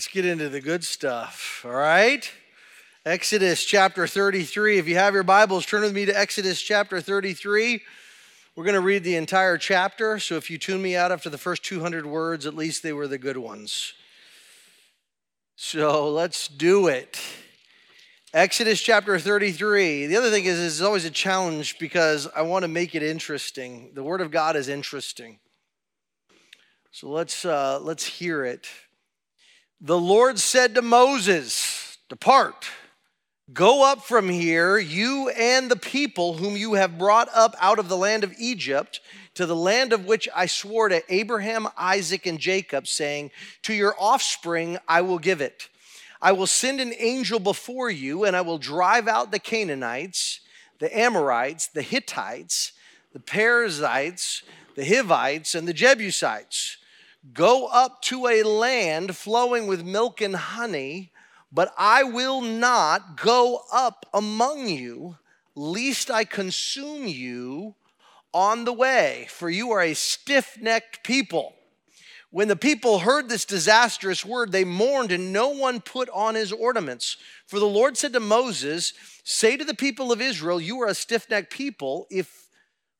let's get into the good stuff, all right? Exodus chapter 33. If you have your Bibles, turn with me to Exodus chapter 33. We're going to read the entire chapter, so if you tune me out after the first 200 words, at least they were the good ones. So let's do it. Exodus chapter 33. The other thing is, it's always a challenge because I want to make it interesting. The Word of God is interesting. So let's, uh, let's hear it. The Lord said to Moses, Depart, go up from here, you and the people whom you have brought up out of the land of Egypt, to the land of which I swore to Abraham, Isaac, and Jacob, saying, To your offspring I will give it. I will send an angel before you, and I will drive out the Canaanites, the Amorites, the Hittites, the Perizzites, the Hivites, and the Jebusites Go up to a land flowing with milk and honey, but I will not go up among you, lest I consume you on the way, for you are a stiff necked people. When the people heard this disastrous word, they mourned, and no one put on his ornaments. For the Lord said to Moses, Say to the people of Israel, You are a stiff necked people. If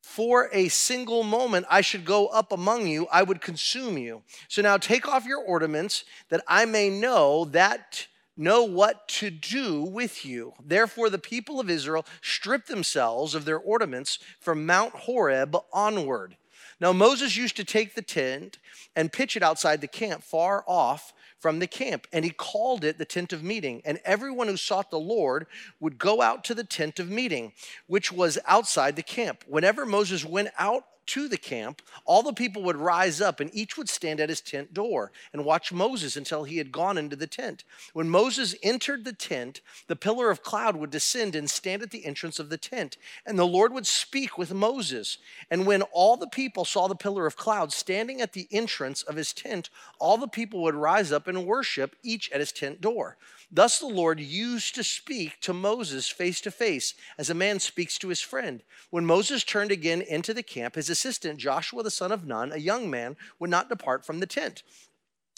for a single moment I should go up among you, I would consume you. So now take off your ornaments that I may know that know what to do with you. Therefore the people of Israel stripped themselves of their ornaments from Mount Horeb onward. Now Moses used to take the tent and pitch it outside the camp far off from the camp, and he called it the tent of meeting. And everyone who sought the Lord would go out to the tent of meeting, which was outside the camp. Whenever Moses went out to the camp, all the people would rise up and each would stand at his tent door and watch Moses until he had gone into the tent. When Moses entered the tent, the pillar of cloud would descend and stand at the entrance of the tent, and the Lord would speak with Moses. And when all the people saw the pillar of cloud standing at the entrance of his tent, all the people would rise up and worship, each at his tent door. Thus the Lord used to speak to Moses face to face, as a man speaks to his friend. When Moses turned again into the camp, his assistant, Joshua the son of Nun, a young man, would not depart from the tent.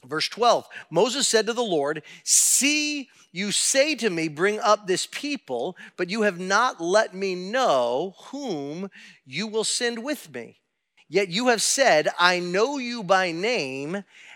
Verse 12 Moses said to the Lord, See, you say to me, Bring up this people, but you have not let me know whom you will send with me. Yet you have said, I know you by name,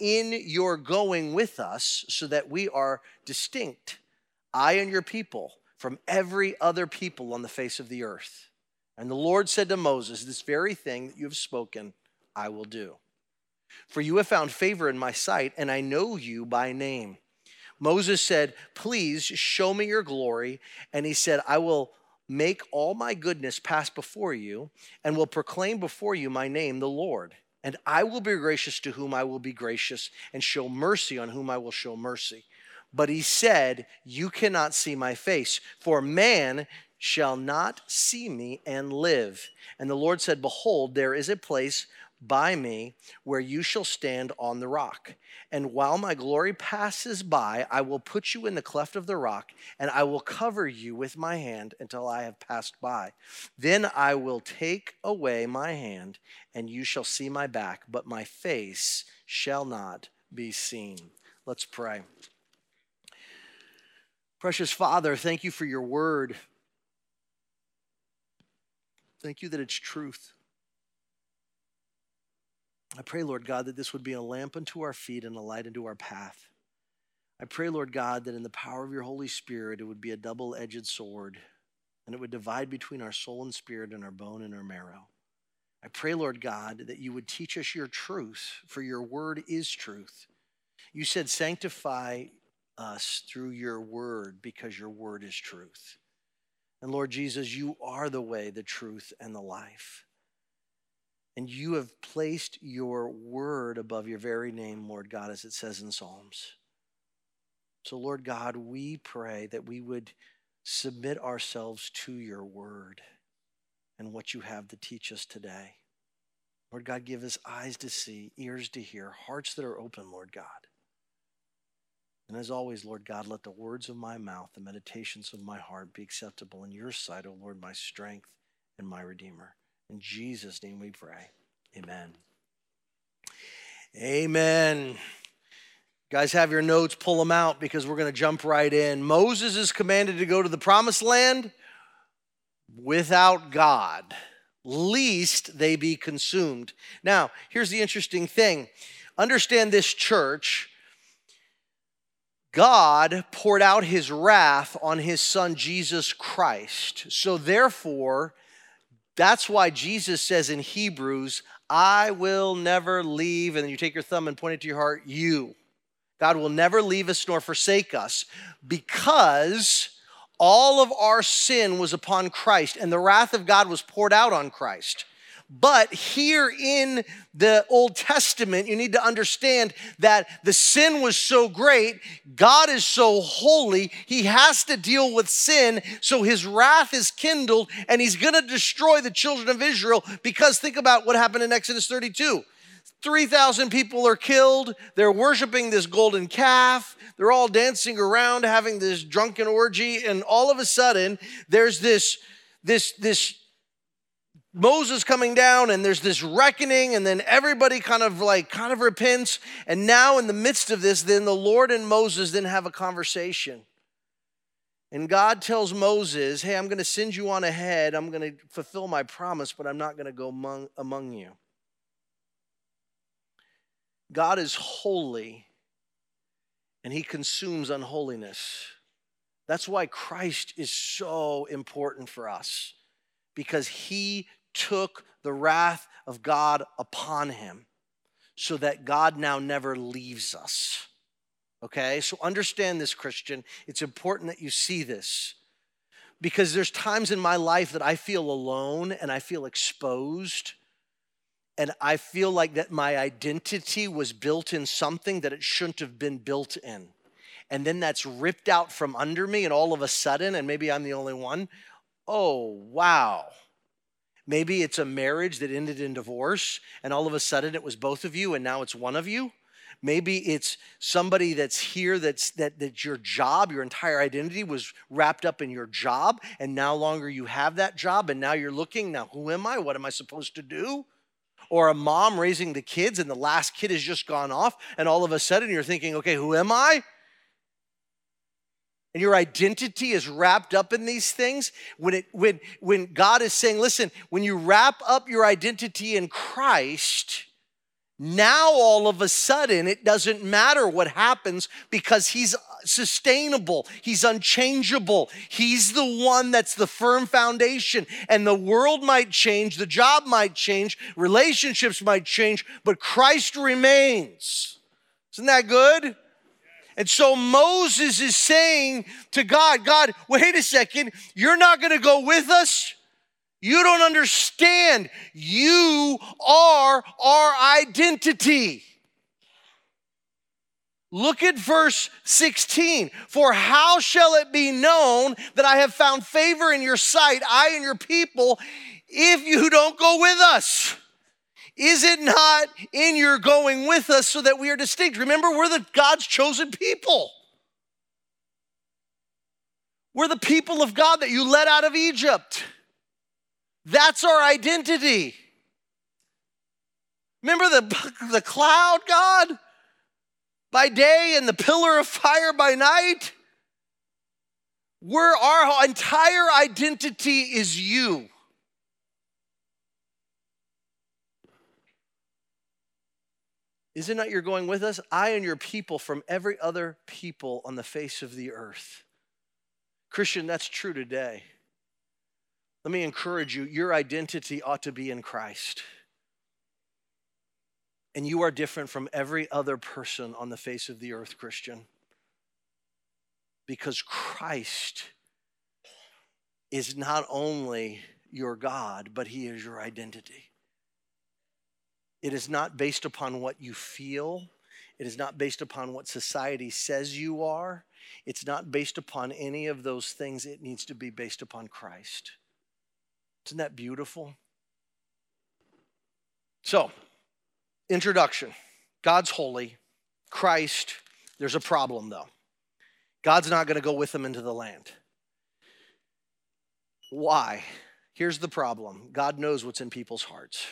in your going with us so that we are distinct, I and your people, from every other people on the face of the earth? And the Lord said to Moses, This very thing that you have spoken, I will do. For you have found favor in my sight, and I know you by name. Moses said, Please show me your glory. And he said, I will make all my goodness pass before you, and will proclaim before you my name, the Lord. And I will be gracious to whom I will be gracious, and show mercy on whom I will show mercy. But he said, You cannot see my face, for man shall not see me and live. And the Lord said, Behold, there is a place by me where you shall stand on the rock. And while my glory passes by, I will put you in the cleft of the rock, and I will cover you with my hand until I have passed by. Then I will take away my hand, and you shall see my back, but my face shall not be seen. Let's pray. Precious Father, thank you for your word. Thank you that it's truth. I pray, Lord God, that this would be a lamp unto our feet and a light unto our path. I pray, Lord God, that in the power of your Holy Spirit, it would be a double edged sword and it would divide between our soul and spirit and our bone and our marrow. I pray, Lord God, that you would teach us your truth, for your word is truth. You said, sanctify us through your word because your word is truth. And Lord Jesus, you are the way, the truth, and the life. And you have placed your word above your very name, Lord God, as it says in Psalms. So, Lord God, we pray that we would submit ourselves to your word and what you have to teach us today. Lord God, give us eyes to see, ears to hear, hearts that are open, Lord God. And as always, Lord God, let the words of my mouth, the meditations of my heart be acceptable in your sight, O Lord, my strength and my Redeemer. In Jesus' name we pray. Amen. Amen. Guys, have your notes, pull them out because we're going to jump right in. Moses is commanded to go to the promised land without God, lest they be consumed. Now, here's the interesting thing understand this church. God poured out his wrath on his son Jesus Christ. So, therefore, that's why Jesus says in Hebrews, I will never leave. And then you take your thumb and point it to your heart, you. God will never leave us nor forsake us because all of our sin was upon Christ and the wrath of God was poured out on Christ. But here in the Old Testament, you need to understand that the sin was so great, God is so holy, he has to deal with sin, so his wrath is kindled and he's gonna destroy the children of Israel because think about what happened in Exodus 32. 3,000 people are killed. They're worshiping this golden calf. They're all dancing around, having this drunken orgy. And all of a sudden, there's this, this, this Moses coming down and there's this reckoning and then everybody kind of like kind of repents and now in the midst of this then the Lord and Moses then have a conversation. And God tells Moses, "Hey, I'm going to send you on ahead. I'm going to fulfill my promise, but I'm not going to go among, among you." God is holy and he consumes unholiness. That's why Christ is so important for us because he took the wrath of God upon him so that God now never leaves us. Okay, so understand this, Christian. It's important that you see this because there's times in my life that I feel alone and I feel exposed. And I feel like that my identity was built in something that it shouldn't have been built in. And then that's ripped out from under me, and all of a sudden, and maybe I'm the only one, oh, wow Maybe it's a marriage that ended in divorce, and all of a sudden it was both of you, and now it's one of you. Maybe it's somebody that's here that's that that your job, your entire identity was wrapped up in your job, and no longer you have that job, and now you're looking, now who am I? What am I supposed to do? Or a mom raising the kids, and the last kid has just gone off, and all of a sudden you're thinking, okay, who am I? And your identity is wrapped up in these things when it when when god is saying listen when you wrap up your identity in christ now all of a sudden it doesn't matter what happens because he's sustainable he's unchangeable he's the one that's the firm foundation and the world might change the job might change relationships might change but christ remains. Isn't that good and so Moses is saying to God, God, wait a second, you're not going to go with us? You don't understand. You are our identity. Look at verse 16. For how shall it be known that I have found favor in your sight, I and your people, if you don't go with us? Is it not in your going with us so that we are distinct? Remember, we're the God's chosen people. We're the people of God that you led out of Egypt. That's our identity. Remember the, the cloud, God, by day and the pillar of fire by night? We're, our entire identity is you. Is it not you're going with us? I and your people from every other people on the face of the earth. Christian, that's true today. Let me encourage you your identity ought to be in Christ. And you are different from every other person on the face of the earth, Christian. Because Christ is not only your God, but He is your identity. It is not based upon what you feel. It is not based upon what society says you are. It's not based upon any of those things. It needs to be based upon Christ. Isn't that beautiful? So, introduction God's holy, Christ. There's a problem though. God's not going to go with them into the land. Why? Here's the problem God knows what's in people's hearts.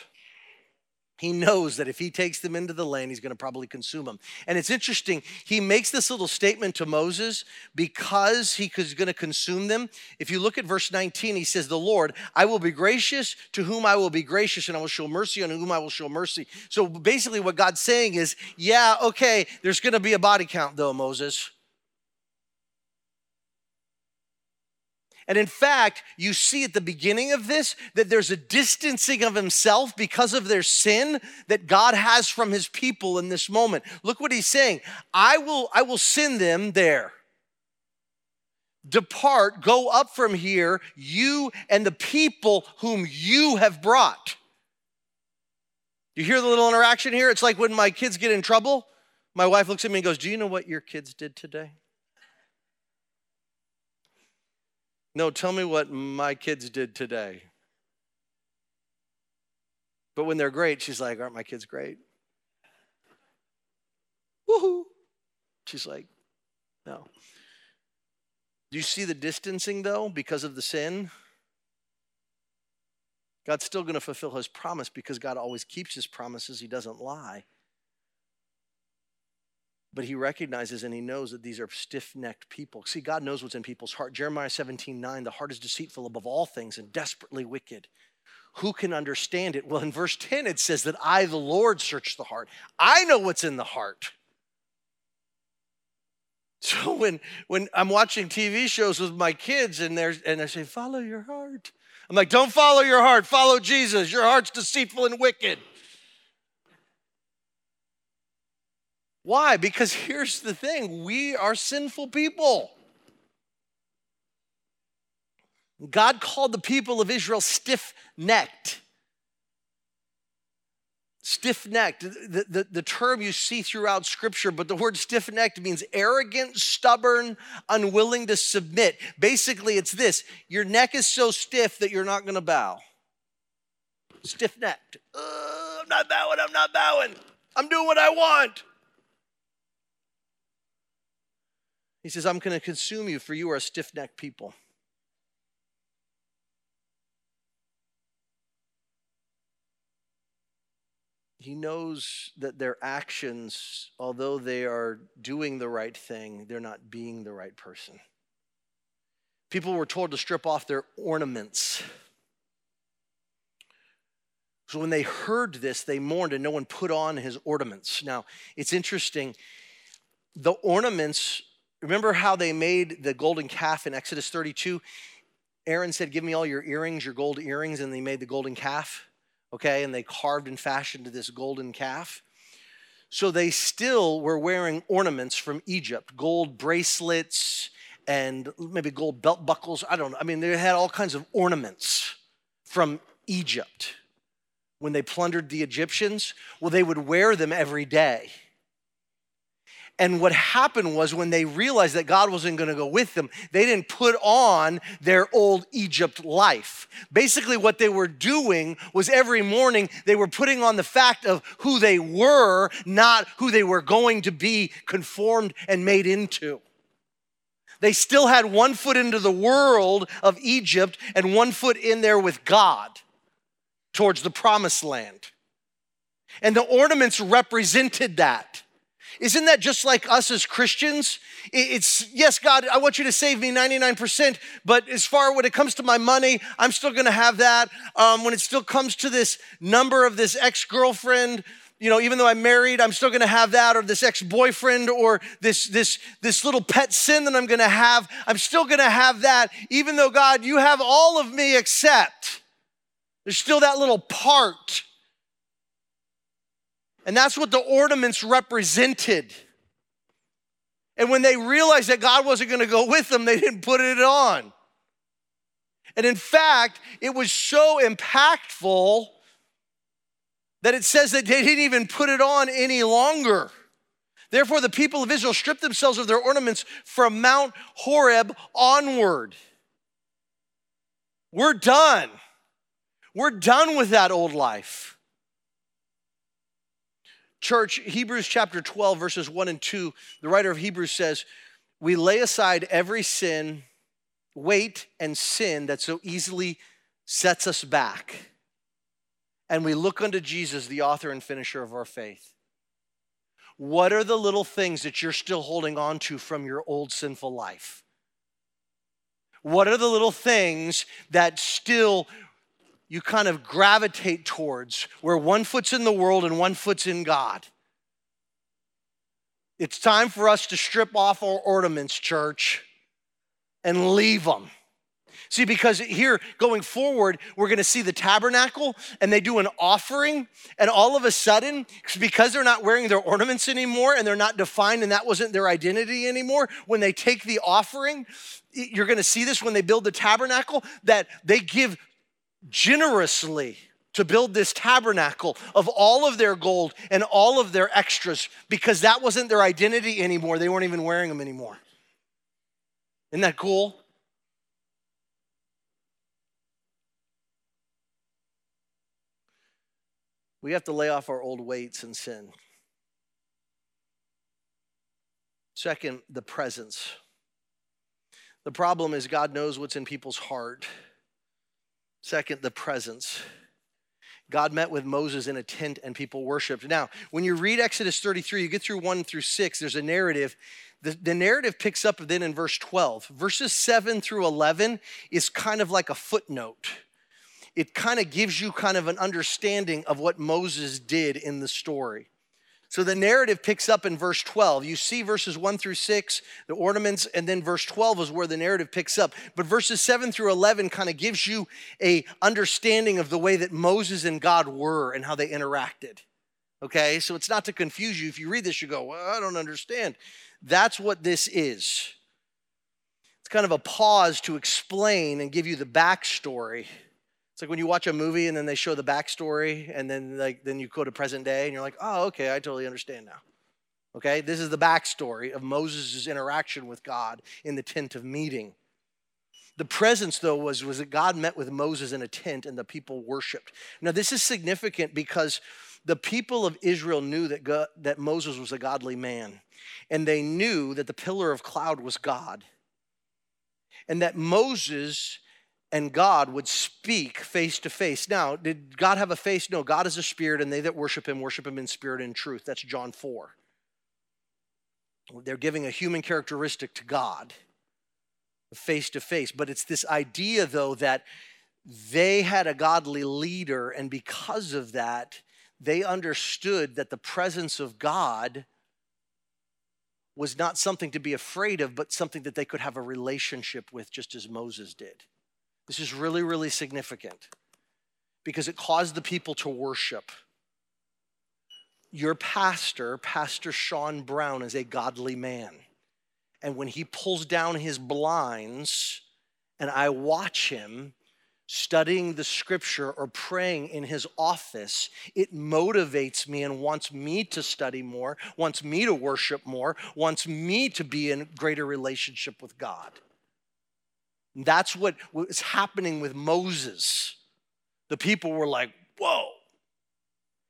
He knows that if he takes them into the land, he's going to probably consume them. And it's interesting, he makes this little statement to Moses because he is going to consume them. If you look at verse 19, he says, The Lord, I will be gracious to whom I will be gracious, and I will show mercy on whom I will show mercy. So basically, what God's saying is, Yeah, okay, there's going to be a body count though, Moses. And in fact, you see at the beginning of this that there's a distancing of himself because of their sin that God has from his people in this moment. Look what he's saying. I will I will send them there. Depart, go up from here, you and the people whom you have brought. You hear the little interaction here? It's like when my kids get in trouble, my wife looks at me and goes, "Do you know what your kids did today?" No, tell me what my kids did today. But when they're great, she's like, Aren't my kids great? Woohoo! She's like, No. Do you see the distancing though because of the sin? God's still going to fulfill his promise because God always keeps his promises, he doesn't lie. But he recognizes and he knows that these are stiff necked people. See, God knows what's in people's heart. Jeremiah 17 9, the heart is deceitful above all things and desperately wicked. Who can understand it? Well, in verse 10, it says that I, the Lord, search the heart. I know what's in the heart. So when when I'm watching TV shows with my kids and there's and I say, follow your heart. I'm like, don't follow your heart, follow Jesus. Your heart's deceitful and wicked. Why? Because here's the thing we are sinful people. God called the people of Israel stiff necked. Stiff necked, the, the, the, term you see throughout scripture, but the word stiff necked means arrogant, stubborn, unwilling to submit. Basically, it's this your neck is so stiff that you're not going to bow. Stiff necked. I'm not bowing, I'm not bowing. I'm doing what I want. He says, I'm going to consume you, for you are a stiff necked people. He knows that their actions, although they are doing the right thing, they're not being the right person. People were told to strip off their ornaments. So when they heard this, they mourned, and no one put on his ornaments. Now, it's interesting. The ornaments Remember how they made the golden calf in Exodus 32? Aaron said, Give me all your earrings, your gold earrings, and they made the golden calf. Okay, and they carved and fashioned this golden calf. So they still were wearing ornaments from Egypt, gold bracelets and maybe gold belt buckles. I don't know. I mean, they had all kinds of ornaments from Egypt. When they plundered the Egyptians, well, they would wear them every day. And what happened was when they realized that God wasn't going to go with them, they didn't put on their old Egypt life. Basically, what they were doing was every morning they were putting on the fact of who they were, not who they were going to be conformed and made into. They still had one foot into the world of Egypt and one foot in there with God towards the promised land. And the ornaments represented that. Isn't that just like us as Christians? It's, yes, God, I want you to save me 99%, but as far when it comes to my money, I'm still gonna have that. Um, when it still comes to this number of this ex girlfriend, you know, even though I'm married, I'm still gonna have that, or this ex-boyfriend, or this this this little pet sin that I'm gonna have. I'm still gonna have that, even though God, you have all of me except there's still that little part and that's what the ornaments represented. And when they realized that God wasn't going to go with them, they didn't put it on. And in fact, it was so impactful that it says that they didn't even put it on any longer. Therefore, the people of Israel stripped themselves of their ornaments from Mount Horeb onward. We're done. We're done with that old life. Church, Hebrews chapter 12, verses 1 and 2, the writer of Hebrews says, We lay aside every sin, weight, and sin that so easily sets us back. And we look unto Jesus, the author and finisher of our faith. What are the little things that you're still holding on to from your old sinful life? What are the little things that still you kind of gravitate towards where one foot's in the world and one foot's in God? It's time for us to strip off our ornaments, church, and leave them. See, because here going forward, we're to see the tabernacle and they do an offering, and all of a sudden, because they're not wearing their ornaments anymore and they're not defined and that wasn't their identity anymore, when they take the offering, you're to see this when they build the tabernacle that they give generously to build this tabernacle of all of their gold and all of their extras because that wasn't their identity anymore. They weren't even wearing them anymore. Isn't that cool? We have to lay off our old weights and sin. Second, the presence. The problem is God knows what's in people's heart. Second, the presence. God met with Moses in a tent and people worshiped. Now, when you read Exodus 33, you get through 1 through 6, there's a narrative. The, the narrative picks up then in verse 12. Verses 7 through 11 is kind of like a footnote it kind of gives you kind of an understanding of what Moses did in the story. So the narrative picks up in verse 12. You see verses 1 through 6, the ornaments, and then verse 12 is where the narrative picks up. But verses 7 through 11 kind of gives you a understanding of the way that Moses and God were and how they interacted. Okay? So it's not to confuse you. If you read this, you go, well, I don't understand. That's what this is. It's kind of a pause to explain and give you the backstory it's like when you watch a movie and then they show the backstory and then like then you go to present day and you're like, oh, okay, I totally understand now. Okay, this is the backstory of Moses' interaction with God in the tent of meeting. The presence, though, was, was that God met with Moses in a tent and the people worshiped. Now, this is significant because the people of Israel knew that, God, that Moses was a godly man, and they knew that the pillar of cloud was God, and that Moses and God would speak face to face. Now, did God have a face? No, God is a spirit, and they that worship him worship him in spirit and truth. That's John 4. They're giving a human characteristic to God, face to face. But it's this idea, though, that they had a godly leader, and because of that, they understood that the presence of God was not something to be afraid of, but something that they could have a relationship with, just as Moses did. This is really, really significant because it caused the people to worship. Your pastor, Pastor Sean Brown, is a godly man. And when he pulls down his blinds and I watch him studying the scripture or praying in his office, it motivates me and wants me to study more, wants me to worship more, wants me to be in greater relationship with God. That's what was happening with Moses. The people were like, whoa.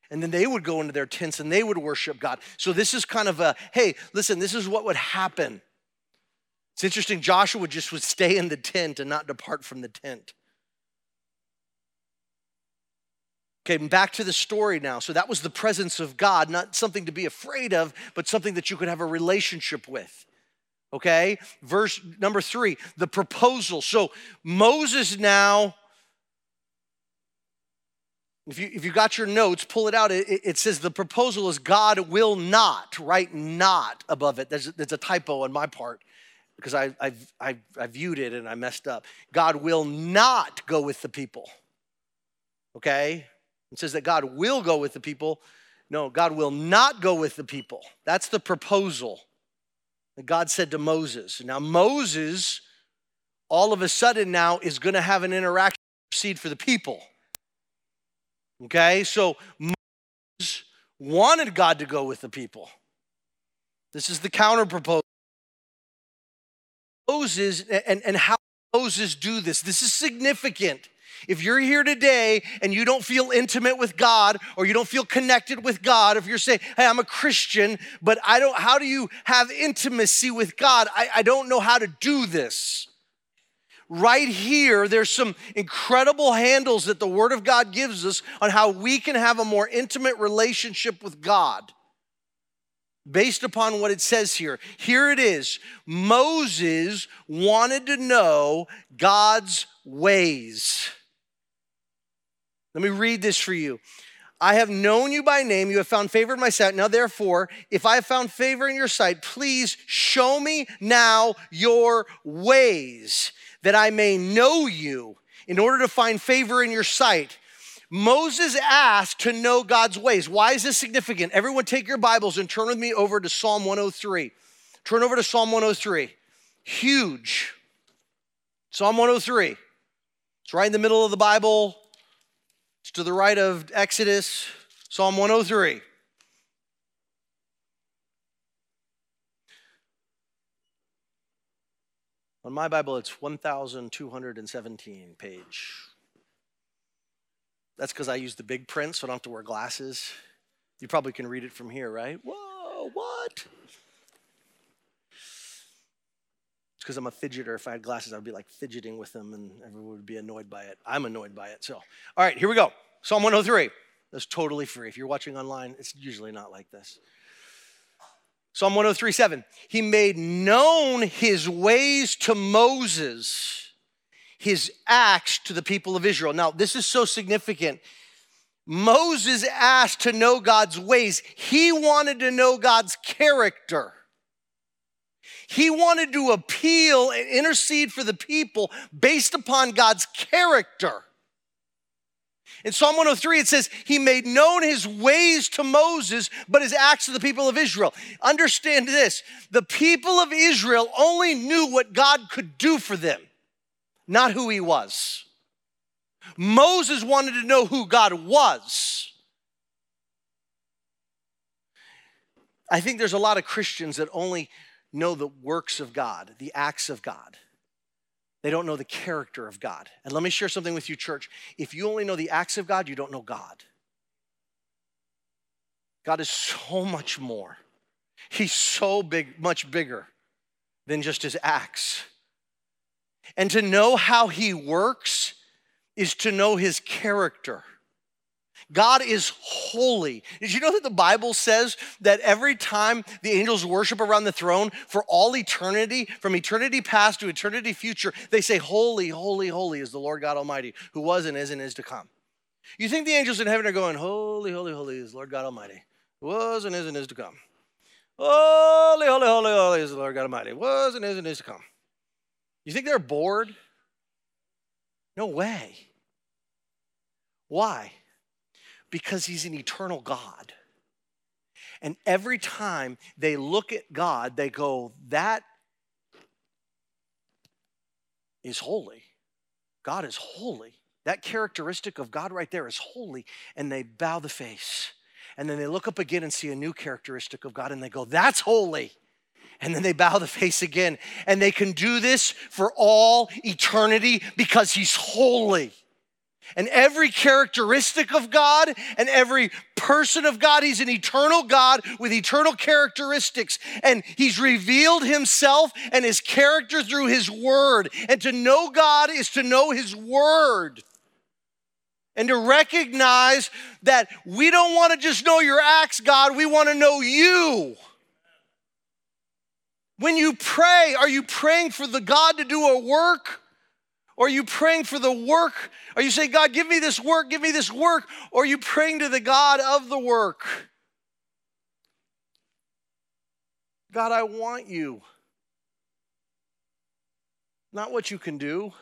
And then they would go into their tents and they would worship God. So this is kind of a, hey, listen, this is what would happen. It's interesting, Joshua just would stay in the tent and not depart from the tent. Okay, back to the story now. So that was the presence of God, not something to be afraid of, but something that you could have a relationship with. Okay, verse number three, the proposal. So Moses now, if you, if you got your notes, pull it out. It, it says the proposal is God will not, write not above it. There's, there's a typo on my part because I, I've, I, I viewed it and I messed up. God will not go with the people. Okay? It says that God will go with the people. No, God will not go with the people. That's the proposal that God said to Moses. Now, Moses, all of a sudden now, is going to have an interaction seed for the people. Okay, so Moses wanted God to go with the people. This is the counter proposal. Moses and, and how Moses do this. This is significant. If you're here today and you don't feel intimate with God or you don't feel connected with God, if you're saying, hey, I'm a Christian, but I don't, how do you have intimacy with God? I, I don't know how to do this. Right here, there's some incredible handles that the Word of God gives us on how we can have a more intimate relationship with God based upon what it says here. Here it is Moses wanted to know God's ways. Let me read this for you. I have known you by name. You have found favor in my sight. Now, therefore, if I have found favor in your sight, please show me now your ways that I may know you in order to find favor in your sight. Moses asked to know God's ways. Why is this significant? Everyone, take your Bibles and turn with me over to Psalm 103. Turn over to Psalm 103. Huge. Psalm 103. It's right in the middle of the Bible. It's to the right of Exodus, Psalm 103. On my Bible, it's 1217 page. That's because I use the big print, so I don't have to wear glasses. You probably can read it from here, right? Whoa, what? It's because I'm a fidgeter. If I had glasses, I'd be like fidgeting with them and everyone would be annoyed by it. I'm annoyed by it. So, all right, here we go. Psalm 103. That's totally free. If you're watching online, it's usually not like this. Psalm 103 7. He made known his ways to Moses, his acts to the people of Israel. Now, this is so significant. Moses asked to know God's ways, he wanted to know God's character. He wanted to appeal and intercede for the people based upon God's character. In Psalm 103, it says, He made known His ways to Moses, but His acts to the people of Israel. Understand this the people of Israel only knew what God could do for them, not who He was. Moses wanted to know who God was. I think there's a lot of Christians that only know the works of God, the acts of God. They don't know the character of God. And let me share something with you, church. If you only know the acts of God, you don't know God. God is so much more. He's so big, much bigger than just his acts. And to know how he works is to know his character. God is holy. Did you know that the Bible says that every time the angels worship around the throne for all eternity, from eternity past to eternity future, they say, Holy, holy, holy is the Lord God Almighty, who was and is and is to come. You think the angels in heaven are going, Holy, holy, holy is Lord God Almighty, who was and is and is to come. Holy, holy, holy, holy is the Lord God Almighty, was and is and is to come. You think they're bored? No way. Why? Because he's an eternal God. And every time they look at God, they go, That is holy. God is holy. That characteristic of God right there is holy. And they bow the face. And then they look up again and see a new characteristic of God and they go, That's holy. And then they bow the face again. And they can do this for all eternity because He's holy. And every characteristic of God and every person of God, He's an eternal God with eternal characteristics. And He's revealed Himself and His character through His Word. And to know God is to know His Word. And to recognize that we don't want to just know your acts, God, we want to know you. When you pray, are you praying for the God to do a work? Or are you praying for the work? Are you saying, God, give me this work, give me this work? Or are you praying to the God of the work? God, I want you. Not what you can do.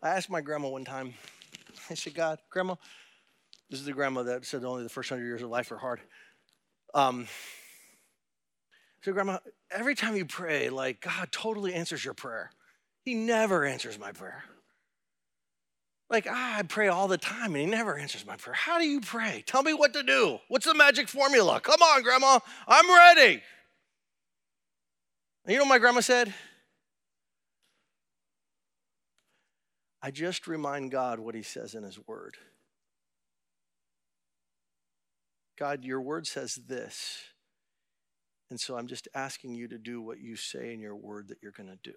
I asked my grandma one time, I said, God, grandma, this is the grandma that said only the first hundred years of life are hard. Um, so, Grandma, every time you pray, like God totally answers your prayer. He never answers my prayer. Like, ah, I pray all the time and he never answers my prayer. How do you pray? Tell me what to do. What's the magic formula? Come on, grandma, I'm ready. And you know what my grandma said? I just remind God what he says in his word. God, your word says this. And so I'm just asking you to do what you say in your word that you're going to do.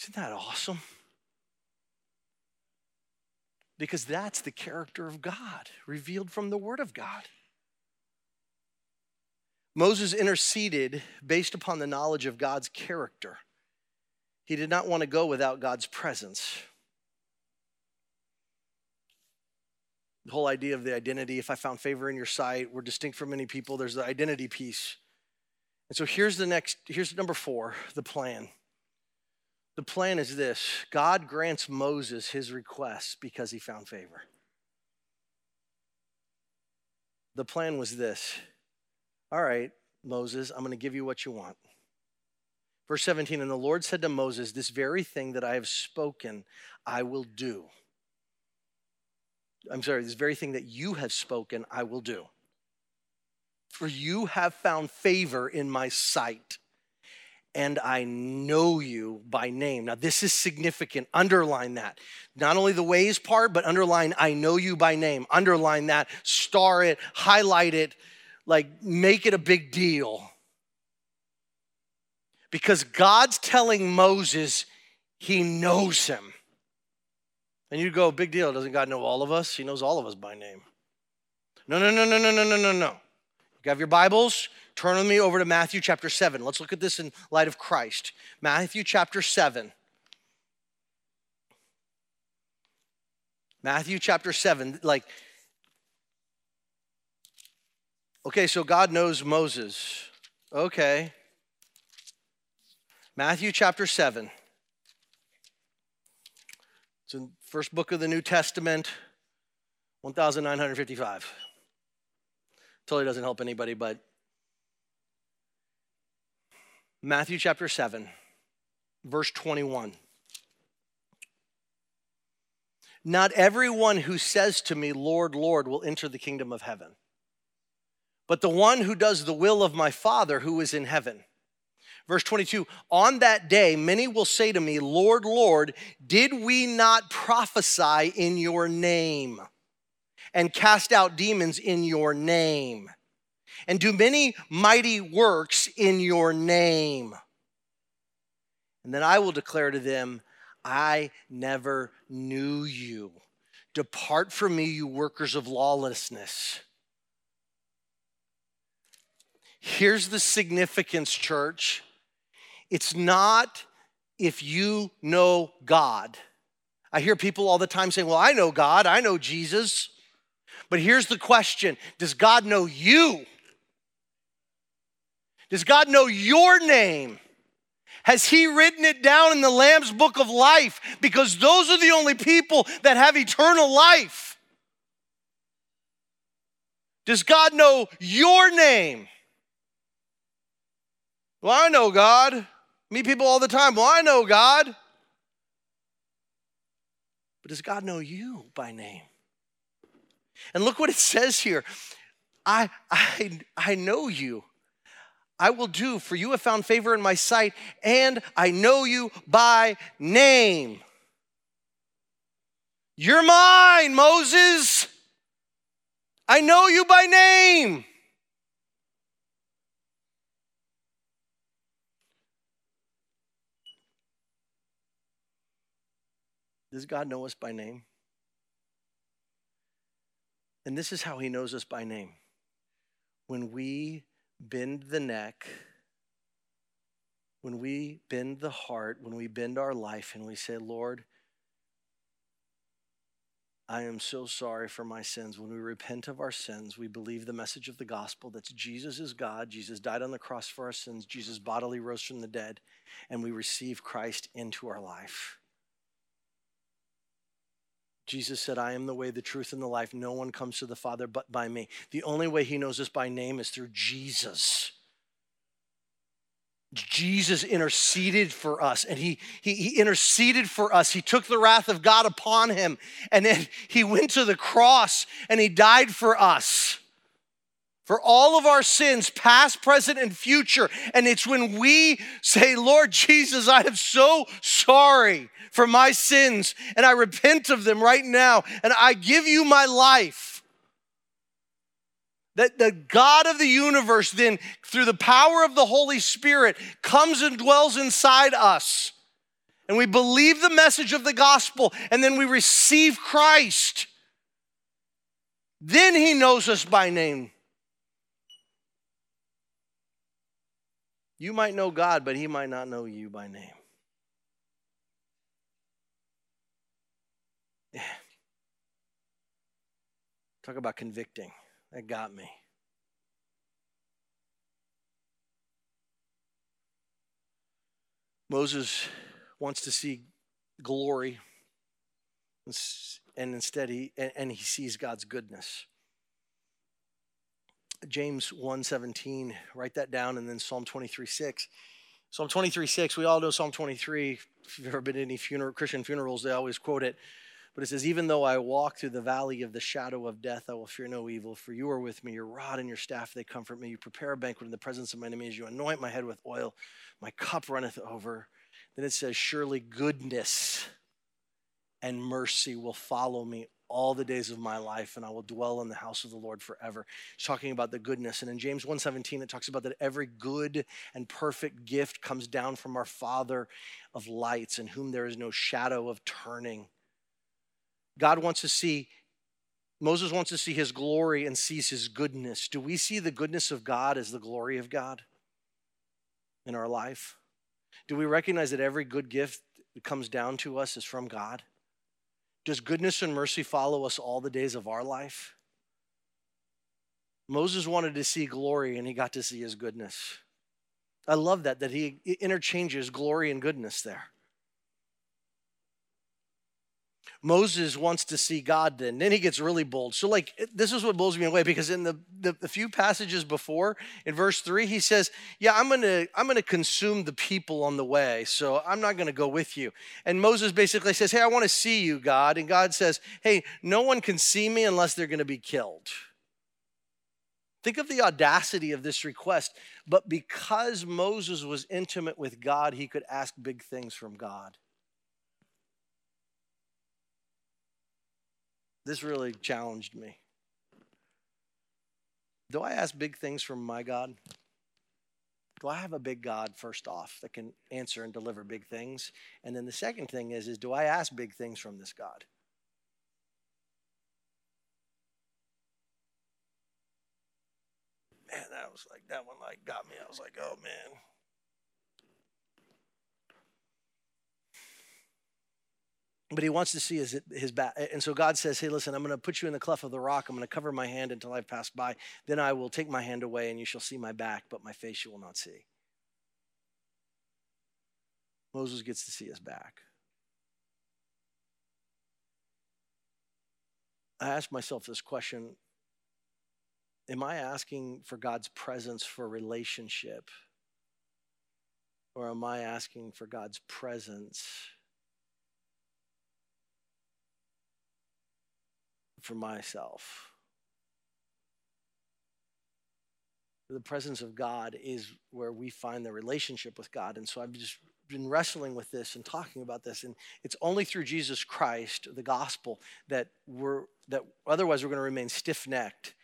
Isn't that awesome? Because that's the character of God revealed from the Word of God. Moses interceded based upon the knowledge of God's character. He did not want to go without God's presence. The whole idea of the identity, if I found favor in your sight, we're distinct from many people, there's the identity piece. And so here's the next, here's number four, the plan. The plan is this God grants Moses his request because he found favor. The plan was this All right, Moses, I'm going to give you what you want. Verse 17, and the Lord said to Moses, This very thing that I have spoken, I will do. I'm sorry, this very thing that you have spoken, I will do. For you have found favor in my sight and I know you by name. Now, this is significant. Underline that. Not only the ways part, but underline, I know you by name. Underline that, star it, highlight it, like make it a big deal. Because God's telling Moses he knows him. And you go, big deal. Doesn't God know all of us? He knows all of us by name. No, no, no, no, no, no, no, no, no. You have your Bibles? Turn with me over to Matthew chapter 7. Let's look at this in light of Christ. Matthew chapter 7. Matthew chapter 7. Like, okay, so God knows Moses. Okay. Matthew chapter 7. It's in first book of the New Testament, 1955. Totally doesn't help anybody, but Matthew chapter 7, verse 21. Not everyone who says to me, Lord, Lord, will enter the kingdom of heaven, but the one who does the will of my Father who is in heaven. Verse 22 On that day, many will say to me, Lord, Lord, did we not prophesy in your name and cast out demons in your name? and do many mighty works in your name. And then I will declare to them, I never knew you. Depart from me, you workers of lawlessness. Here's the significance, church. It's not if you know God. I hear people all the time saying, Well, I know God, I know Jesus. But here's the question Does God know you? Does God know your name? Has He written it down in the Lamb's book of life? Because those are the only people that have eternal life. Does God know your name? Well, I know God. Meet people all the time. Well, I know God. But does God know you by name? And look what it says here. I, I, I know you. I will do, for you have found favor in my sight, and I know you by name. You're mine, Moses. I know you by name. Does God know us by name? And this is how he knows us by name. When we bend the neck, when we bend the heart, when we bend our life and we say, Lord, I am so sorry for my sins. When we repent of our sins, we believe the message of the gospel that Jesus is God, Jesus died on the cross for our sins, Jesus bodily rose from the dead, and we receive Christ into our life. Jesus said, I am the way, the truth, and the life. No one comes to the Father but by me. The only way he knows us by name is through Jesus. Jesus interceded for us and he, he, he, interceded for us. He took the wrath of God upon him and then he went to the cross and he died for us. For all of our sins, past, present, and future. And it's when we say, Lord Jesus, I am so sorry for my sins and I repent of them right now and I give you my life that the God of the universe, then, through the power of the Holy Spirit, comes and dwells inside us. And we believe the message of the gospel, and then we receive Christ. Then he knows us by name. You might know God, but he might not know you by name. Yeah. Talk about convicting. That got me. Moses wants to see glory, and instead he and he sees God's goodness. James 1:17, write that down, and then Psalm 23, 6. Psalm 23, 6, we all know Psalm 23. If you've ever been to any funeral, Christian funerals, they always quote it. But it says, Even though I walk through the valley of the shadow of death, I will fear no evil, for you are with me. Your rod and your staff, they comfort me. You prepare a banquet in the presence of my enemies. You anoint my head with oil. My cup runneth over. Then it says, Surely goodness and mercy will follow me all the days of my life and I will dwell in the house of the Lord forever. He's talking about the goodness and in James 1:17 it talks about that every good and perfect gift comes down from our Father of lights in whom there is no shadow of turning. God wants to see, Moses wants to see his glory and sees his goodness. Do we see the goodness of God as the glory of God in our life? Do we recognize that every good gift that comes down to us is from God? Does goodness and mercy follow us all the days of our life? Moses wanted to see glory and he got to see his goodness. I love that, that he interchanges glory and goodness there. Moses wants to see God then. Then he gets really bold. So, like, this is what blows me away because in the, the, the, few passages before, in verse three, he says, Yeah, I'm gonna, I'm gonna consume the people on the way, so I'm not gonna go with you. And Moses basically says, Hey, I want to see you, God. And God says, Hey, no one can see me unless they're gonna be killed. Think of the audacity of this request. But because Moses was intimate with God, he could ask big things from God. This really challenged me. Do I ask big things from my God? Do I have a big God first off that can answer and deliver big things? And then the second thing is is do I ask big things from this God? Man, that was like that one like got me. I was like, "Oh man." But he wants to see his, his back. And so God says, Hey, listen, I'm going to put you in the cleft of the rock. I'm going to cover my hand until I've passed by. Then I will take my hand away, and you shall see my back, but my face you will not see. Moses gets to see his back. I ask myself this question Am I asking for God's presence for relationship? Or am I asking for God's presence? For myself. The presence of God is where we find the relationship with God. And so I've just been wrestling with this and talking about this. And it's only through Jesus Christ, the gospel, that we're that otherwise we're going to remain stiff-necked,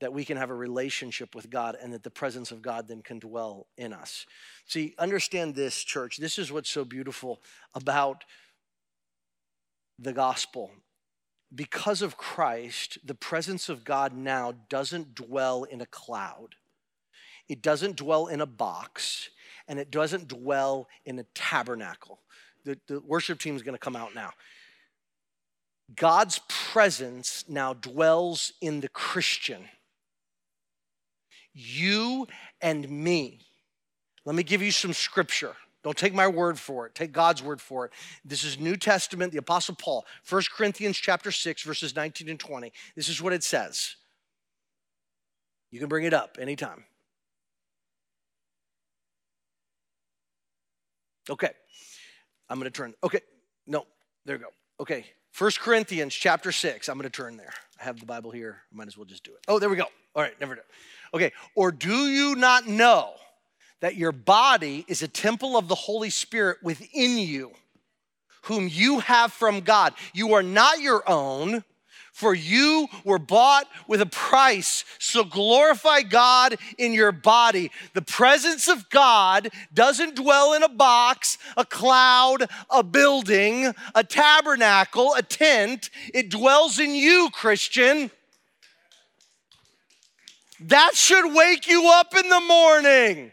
that we can have a relationship with God and that the presence of God then can dwell in us. See, understand this, church. This is what's so beautiful about the gospel because of Christ, the presence of God now doesn't dwell in a cloud. It doesn't dwell in a box, and it doesn't dwell in a tabernacle. The, the worship team is going to come out now. God's presence now dwells in the Christian. You and me. Let me give you some scripture. Don't take my word for it. Take God's word for it. This is New Testament, the Apostle Paul, 1 Corinthians chapter 6, verses 19 and 20. This is what it says. You can bring it up anytime. Okay. I'm going to turn. Okay. No, there we go. Okay. First Corinthians chapter 6. I'm going to turn there. I have the Bible here. Might as well just do it. Oh, there we go. All right, never do. Okay. Or do you not know that your body is a temple of the Holy Spirit within you, whom you have from God? You are not your own for you were bought with a price. So glorify God in your body. The presence of God doesn't dwell in a box, a cloud, a building, a tabernacle, a tent. It dwells in you, Christian. That should wake you up in the morning.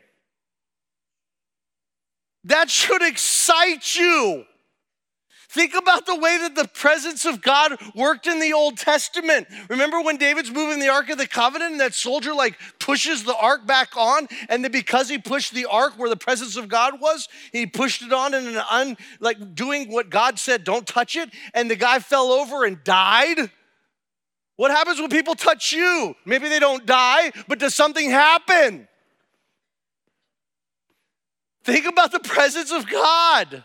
That should excite you. Think about the way that the presence of God worked in the Old Testament. Remember when David's moving the Ark of the Covenant and that soldier like pushes the ark back on? And then because he pushed the ark where the presence of God was, he pushed it on in an un, like doing what God said, don't touch it. And the guy fell over and died. What happens when people touch you? Maybe they don't die, but does something happen? Think about the presence of God.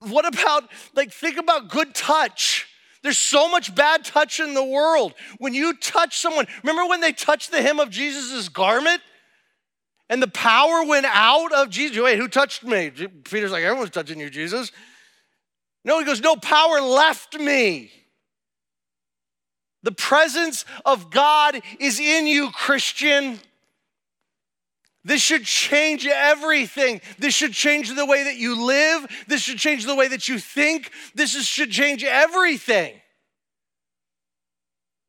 What about, like, think about good touch. There's so much bad touch in the world. When you touch someone, remember when they touched the hem of Jesus' garment? And the power went out of Jesus. Wait, who touched me? Peter's like, everyone's touching you, Jesus. No, he goes, no, power left me. The presence of God is in you, Christian. This should change everything. This should change the way that you live. This should change the way that you think. This is, should change everything.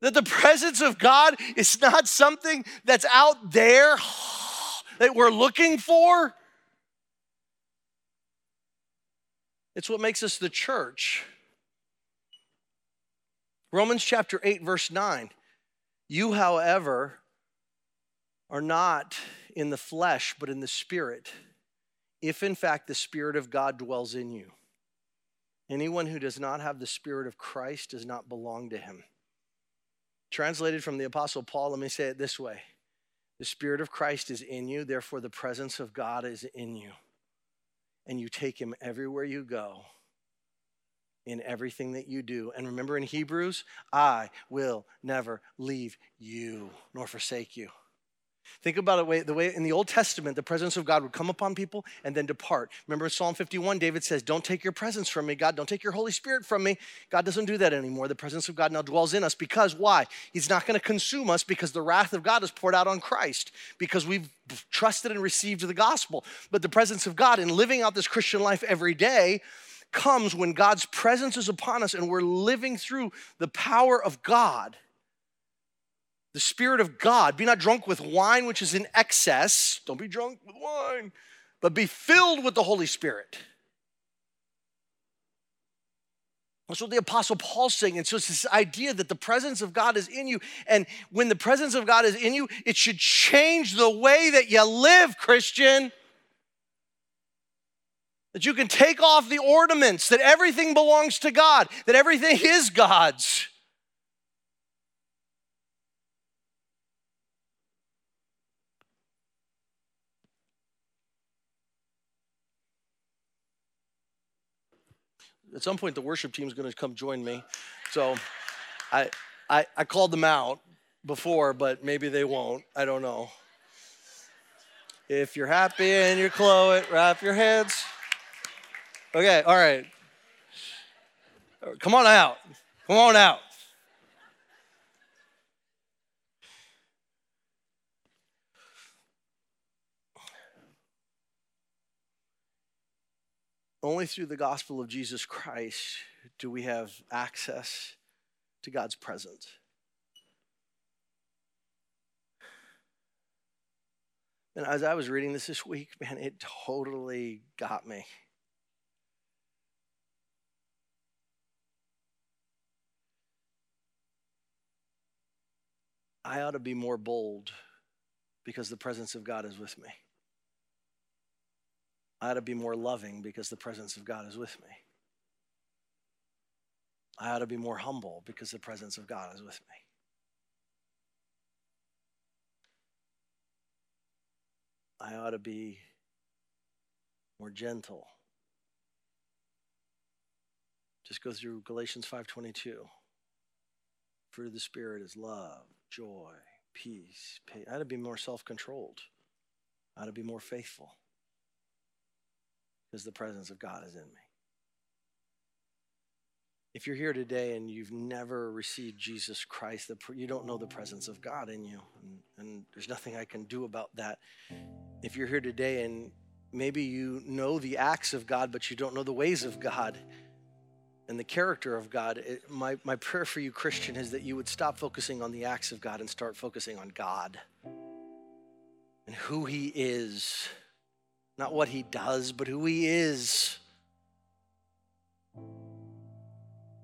That the presence of God is not something that's out there that we're looking for. It's what makes us the church. Romans chapter 8, verse 9. You, however, are not in the flesh, but in the spirit, if in fact the Spirit of God dwells in you. Anyone who does not have the Spirit of Christ does not belong to him. Translated from the Apostle Paul, let me say it this way The Spirit of Christ is in you, therefore, the presence of God is in you. And you take him everywhere you go, in everything that you do. And remember in Hebrews, I will never leave you nor forsake you. Think about it way, the way in the Old Testament, the presence of God would come upon people and then depart. Remember Psalm 51, David says, Don't take your presence from me, God. Don't take your Holy Spirit from me. God doesn't do that anymore. The presence of God now dwells in us because why? He's not going to consume us because the wrath of God is poured out on Christ because we've trusted and received the gospel. But the presence of God in living out this Christian life every day comes when God's presence is upon us and we're living through the power of God the Spirit of God. Be not drunk with wine, which is in excess. Don't be drunk with wine, but be filled with the Holy Spirit. That's what the Apostle Paul's saying. And so it's this idea that the presence of God is in you. And when the presence of God is in you, it should change the way that you live, Christian. That you can take off the ornaments, that everything belongs to God, that everything is God's. At some point the worship team is going to come join me. So I, I, I called them out before, but maybe they won't. I don't know. If you're happy and you're Chloe, wrap your heads. Okay, all right. Come on out. Come on out. Only through the gospel of Jesus Christ do we have access to God's presence. And as I was reading this this week, man, it totally got me. I ought to be more bold because the presence of God is with me. I ought to be more loving because the presence of God is with me. I ought to be more humble because the presence of God is with me. I ought to be more gentle. Just go through Galatians 5:22. Fruit of the spirit is love, joy, peace. I ought to be more self-controlled. I ought to be more faithful. Because the presence of God is in me. If you're here today and you've never received Jesus Christ, you don't know the presence of God in you, and, and there's nothing I can do about that. If you're here today and maybe you know the acts of God, but you don't know the ways of God and the character of God, it, my, my prayer for you, Christian, is that you would stop focusing on the acts of God and start focusing on God and who He is. Not what He does, but who He is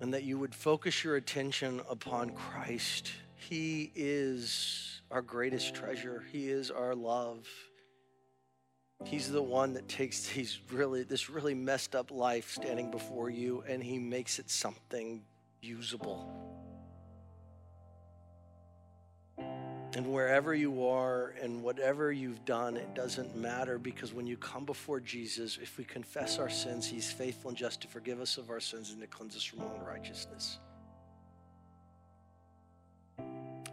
and that you would focus your attention upon Christ. He is our greatest treasure, He is our love. He's the one that takes these really this really messed up life standing before you and he makes it something usable. And wherever you are and whatever you've done, it doesn't matter because when you come before Jesus, if we confess our sins, He's faithful and just to forgive us of our sins and to cleanse us from all unrighteousness.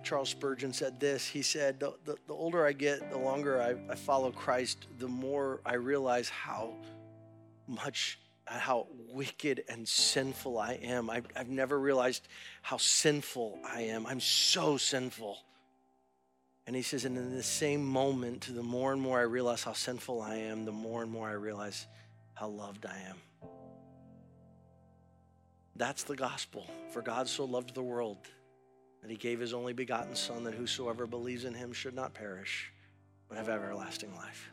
Charles Spurgeon said this. He said, The, the, the older I get, the longer I, I follow Christ, the more I realize how much how wicked and sinful I am. I've, I've, never realized how sinful I am. I'm so sinful. And he says, and in the same moment, the more and more I realize how sinful I am, the more and more I realize how loved I am. That's the gospel. For God so loved the world that he gave his only begotten Son, that whosoever believes in him should not perish, but have everlasting life.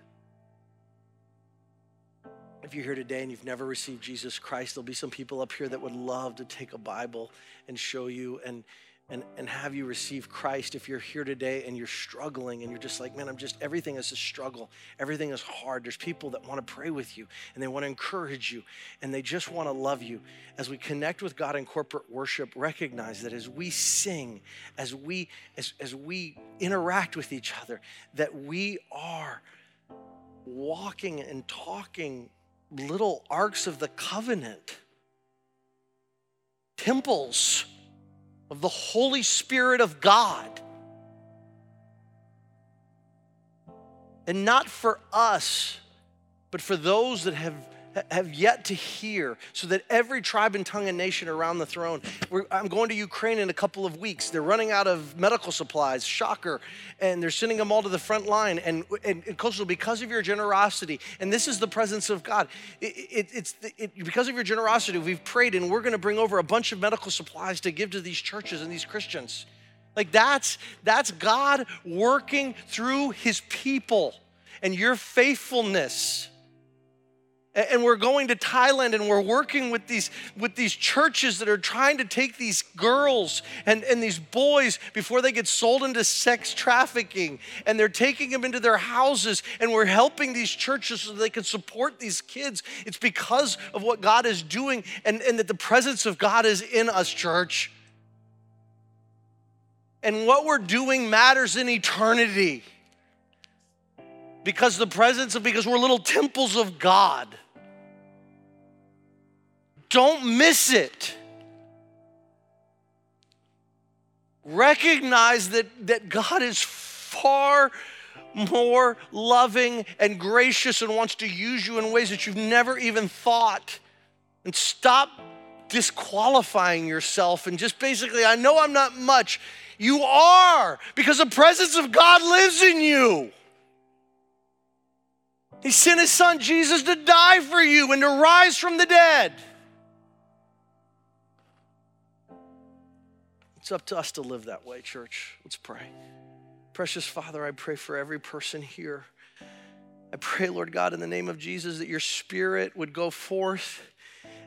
If you're here today and you've never received Jesus Christ, there'll be some people up here that would love to take a Bible and show you and and, and have you receive Christ if you're here today and you're struggling and you're just like, man, I'm just, everything is a struggle. Everything is hard. There's people that want to pray with you and they want to encourage you and they just want to love you. As we connect with God in corporate worship, recognize that as we sing, as we, as, as we interact with each other, that we are walking and talking little arks of the covenant, temples of the Holy Spirit of God. And not for us, but for those that have have yet to hear, so that every tribe and tongue and nation around the throne. I'm going to Ukraine in a couple of weeks. They're running out of medical supplies, shocker, and they're sending them all to the front line. And, and, and Coastal, because of your generosity, and this is the presence of God, it, it, it's the, it, because of your generosity, we've prayed, and we're going to bring over a bunch of medical supplies to give to these churches and these Christians. Like that's that's God working through His people, and your faithfulness and we're going to Thailand and we're working with these, with these churches that are trying to take these girls and, and these boys before they get sold into sex trafficking. And they're taking them into their houses and we're helping these churches so they can support these kids. It's because of what God is doing and, and that the presence of God is in us, church. And what we're doing matters in eternity because the presence of because we're little temples of God. Don't miss it. Recognize that, that God is far more loving and gracious and wants to use you in ways that you've never even thought. And stop disqualifying yourself and just basically, I know I'm not much. You are because the presence of God lives in you. He sent his son Jesus to die for you and to rise from the dead. It's up to us to live that way, church. Let's pray. Precious Father, I pray for every person here. I pray, Lord God, in the name of Jesus, that your spirit would go forth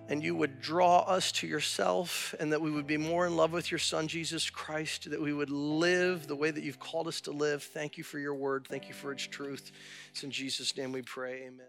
and you would draw us to yourself and that we would be more in love with your son Jesus Christ, that we would live the way that you've called us to live. Thank you for your word. Thank you for its truth. It's in Jesus' name we pray. Amen.